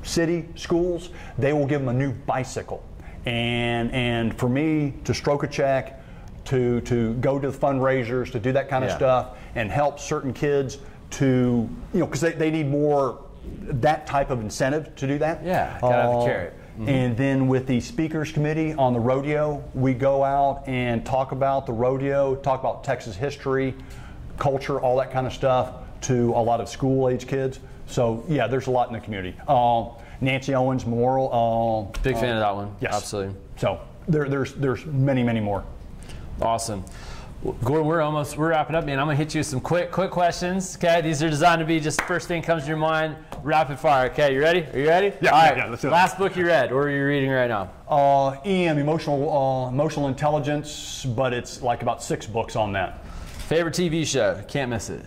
city schools, they will give them a new bicycle. And, and for me to stroke a check, to, to go to the fundraisers, to do that kind of Yeah. stuff, and help certain kids to, you know, because they, they need more that type of incentive to do that. Yeah, have the Uh, carrot. And then with the speakers committee on the rodeo, we go out and talk about the rodeo, talk about Texas history, culture, all that kind of stuff to a lot of school age kids. So yeah, there's a lot in the community. Uh, Nancy Owens Memorial. Uh, Big fan of that one. yes, Absolutely. So there, there's there's many many more. Awesome. Gordon, we're almost we're wrapping up, man. I'm gonna hit you with some quick quick questions. Okay, these are designed to be just first thing comes to your mind, rapid fire. Okay, you ready? Are you ready? Yeah, All right. yeah, yeah, let's do it. Last book you read, or are you reading right now? Uh, EM emotional uh, emotional intelligence, but it's like about six books on that. Favorite TV show? Can't miss it.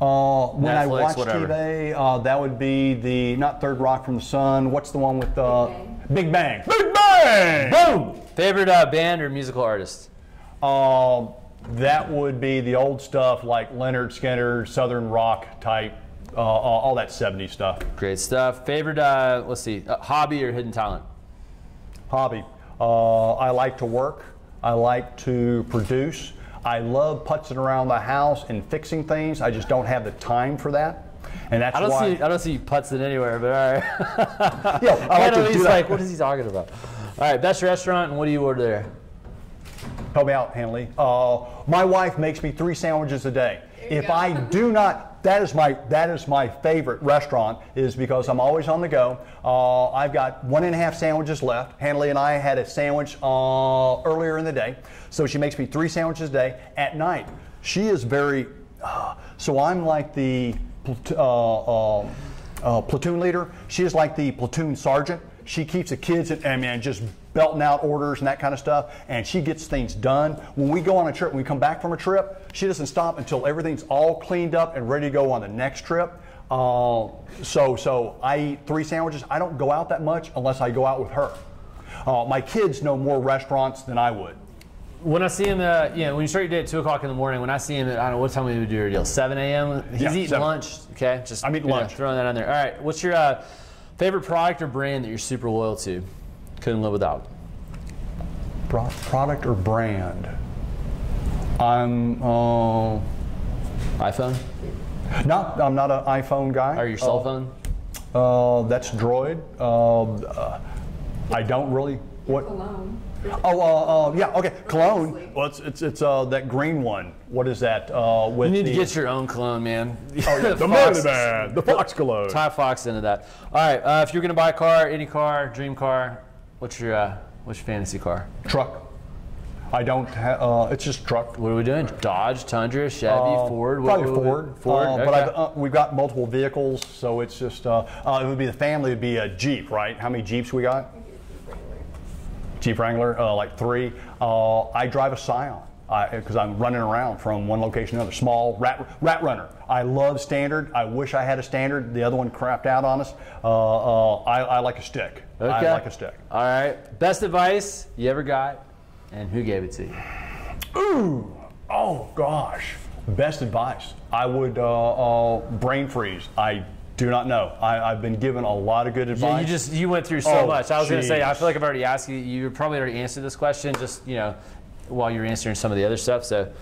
Uh, when I watch whatever. TV, uh, that would be the not Third Rock from the Sun. What's the one with uh, Big Bang? Big Bang! Boom! Favorite uh, band or musical artist? Um, that would be the old stuff like Lynyrd Skynyrd, Southern rock type, uh, all that 70s stuff. Great stuff. Favorite? Uh, let's see. Uh, hobby or hidden talent? Hobby. Uh, I like to work. I like to produce. I love putzing around the house and fixing things. I just don't have the time for that. And that's I don't why. see I don't see you it anywhere, but all right. Yeah, I like to do that. like, what is he talking about? All right, best restaurant, and what do you order there? Help me out, Hanley. Uh, my wife makes me three sandwiches a day. If go. I do not, that is my that is my favorite restaurant. Is because I'm always on the go. Uh, I've got one and a half sandwiches left. Hanley and I had a sandwich uh, earlier in the day, so she makes me three sandwiches a day. At night, she is very. Uh, so I'm like the uh, uh, uh, platoon leader. She is like the platoon sergeant. She keeps the kids and, and man, just belting out orders and that kind of stuff, and she gets things done. When we go on a trip, when we come back from a trip, she doesn't stop until everything's all cleaned up and ready to go on the next trip. Uh, so, so I eat three sandwiches. I don't go out that much unless I go out with her. Uh, my kids know more restaurants than I would. When I see him, uh, you know, when you start your day at two o'clock in the morning, when I see him at I don't know what time we would do your deal, seven a.m. He's Yeah, eating 7. lunch. Okay, just I'm eating you know, lunch. throwing that on there. All right, what's your uh, favorite product or brand that you're super loyal to? Couldn't live without. Pro- product or brand? I'm uh, iPhone not. I'm not an iPhone guy. or your cell phone? Uh, that's Droid. Uh, uh, I don't really. What? Cologne. Oh, uh, uh, yeah. Okay, cologne. Well, it's it's, it's uh, that green one. What is that? Uh, with You need the, to get your own cologne, man. the Fox- man, the Fox cologne. Tie Fox into that. All right, uh, if you're gonna buy a car, any car, dream car, what's your uh, what's your fantasy car? Truck. I don't. Ha- uh, it's just truck. What are we doing? Dodge, Tundra, Chevy, Uh, Ford. What- Probably what- Ford. Ford. Uh, But okay. I've, uh, we've got multiple vehicles, so it's just. Uh, uh, it would be the family. Would be a Jeep, right? How many Jeeps we got? Jeep Wrangler, uh, like three. Uh, I drive a Scion because I'm running around from one location to another. Small rat rat runner. I love standard. I wish I had a standard. The other one crapped out on us. Uh, uh, I, I like a stick. I Okay. like a stick. All right. Best advice you ever got, and who gave it to you? Ooh, oh gosh. Best advice. I would uh, uh, brain freeze. I do not know. I, I've been given a lot of good Yeah, advice. you just you went through so Oh, much. I was going to say I feel like I've already asked you. You probably already answered this question, just you know, while you're answering some of the other stuff. So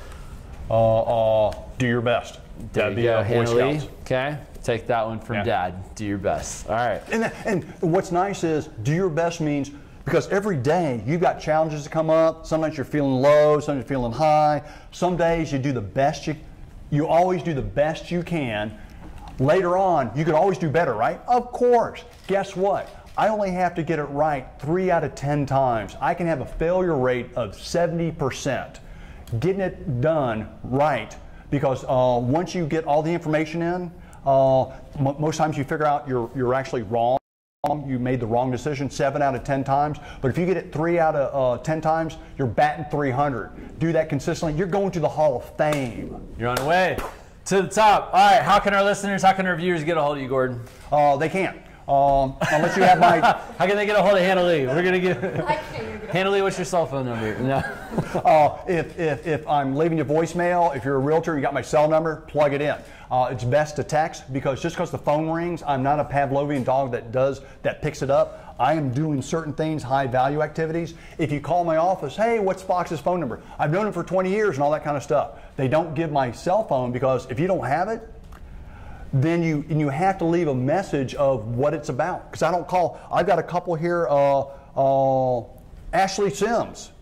uh, uh, do your best. There That'd you go, a Boy Hanley. Scouts. Okay, take that one from Yeah. Dad. Do your best. All right. And, and what's nice is do your best means because every day you've got challenges to come up. Sometimes you're feeling low, sometimes you're feeling high. Some days you do the best you you always do the best you can. Later on, you could always do better, right? Of course. Guess what? I only have to get it right three out of 10 times. I can have a failure rate of 70%. Getting it done right because uh, once you get all the information in, uh, m- most times you figure out you're, you're actually wrong. You made the wrong decision seven out of 10 times. But if you get it three out of uh, 10 times, you're batting 300. Do that consistently. You're going to the Hall of Fame. You're on the way to the top. All right. How can our listeners, how can our viewers get a hold of you, Gordon? Uh, they can't. Um, unless you have my. How can they get a hold of Hanley? We're gonna get I can't even go. Hannah Lee. What's your cell phone number? No. Uh, if, if, if I'm leaving you voicemail, if you're a realtor, you got my cell number, plug it in. Uh, it's best to text because just because the phone rings, I'm not a Pavlovian dog that does that picks it up. I am doing certain things, high value activities. If you call my office, hey, what's Fox's phone number? I've known him for 20 years and all that kind of stuff. They don't give my cell phone because if you don't have it, then you and you have to leave a message of what it's about. Because I don't call. I've got a couple here. Uh, uh, Ashley Sims,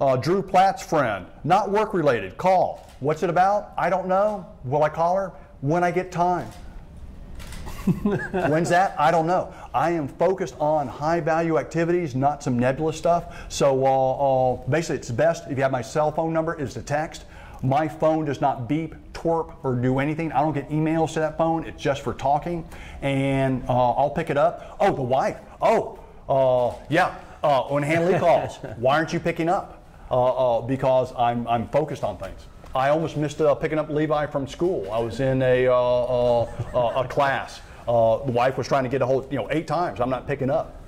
uh, Drew Platt's friend, not work related. Call. What's it about? I don't know. Will I call her when I get time? When's that? I don't know. I am focused on high value activities, not some nebulous stuff. So uh, uh, basically, it's best if you have my cell phone number is to text. My phone does not beep, twerp, or do anything. I don't get emails to that phone. It's just for talking, and uh, I'll pick it up. Oh, the wife. Oh, uh, yeah. Uh, when Hanley calls, why aren't you picking up? Uh, uh, because I'm I'm focused on things. I almost missed uh, picking up Levi from school. I was in a uh, uh, uh, a class. Uh, the wife was trying to get a hold, you know, eight times. I'm not picking up.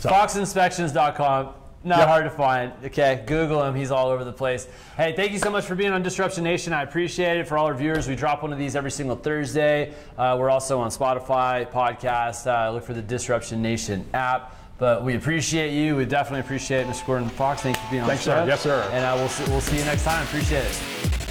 FoxInspections.com. Not Yep. hard to find. Okay, Google him. He's all over the place. Hey, thank you so much for being on Disruption Nation. I appreciate it. For all our viewers, we drop one of these every single Thursday. Uh, we're also on Spotify, podcast. Uh, look for the Disruption Nation app. But we appreciate you. We definitely appreciate Mr. Gordon Fox. Thank you for being on Thanks, the show. sir. Yes, sir. And uh, we'll, see, we'll see you next time. Appreciate it.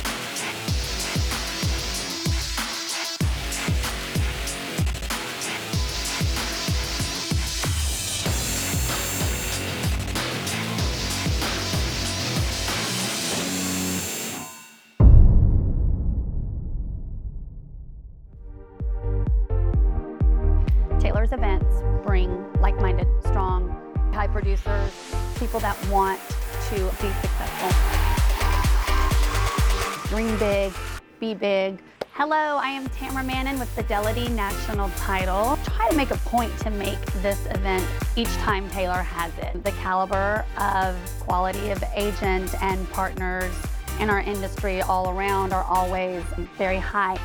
Hello, I am Tamara Mannon with Fidelity National Title. Try to make a point to make this event each time Taylor has it. The caliber of quality of agent and partners in our industry all around are always very high.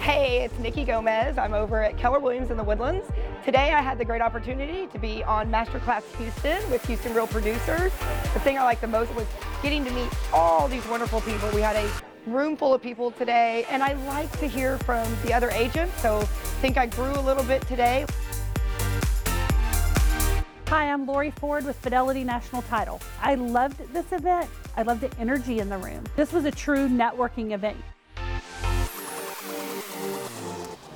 Hey, it's Nikki Gomez. I'm over at Keller Williams in the Woodlands. Today I had the great opportunity to be on Masterclass Houston with Houston Real Producers. The thing I liked the most was getting to meet all these wonderful people. We had a room full of people today, and I like to hear from the other agents, so I think I grew a little bit today. Hi, I'm Lori Ford with Fidelity National Title. I loved this event. I loved the energy in the room. This was a true networking event.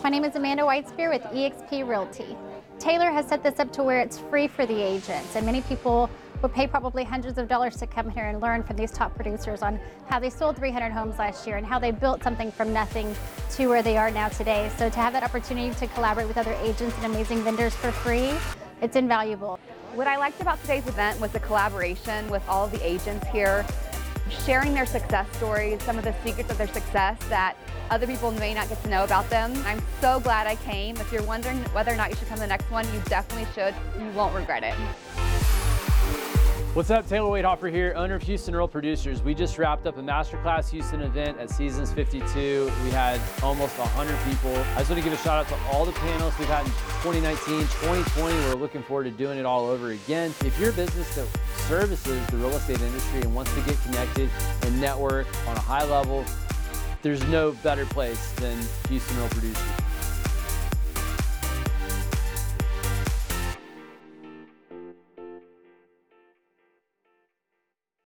My name is Amanda Whitespear with eXp Realty. Taylor has set this up to where it's free for the agents, and many people would pay probably hundreds of dollars to come here and learn from these top producers on how they sold 300 homes last year and how they built something from nothing to where they are now today. So to have that opportunity to collaborate with other agents and amazing vendors for free, it's invaluable. What I liked about today's event was the collaboration with all of the agents here, sharing their success stories, some of the secrets of their success that other people may not get to know about them. I'm so glad I came. If you're wondering whether or not you should come to the next one, you definitely should. You won't regret it. What's up, Taylor Waithoffer here, owner of Houston Real Producers. We just wrapped up a Masterclass Houston event at Seasons 52. We had almost 100 people. I just want to give a shout out to all the panels we've had in 2019, 2020. We're looking forward to doing it all over again. If you're a business that services the real estate industry and wants to get connected and network on a high level, there's no better place than Houston Real Producers.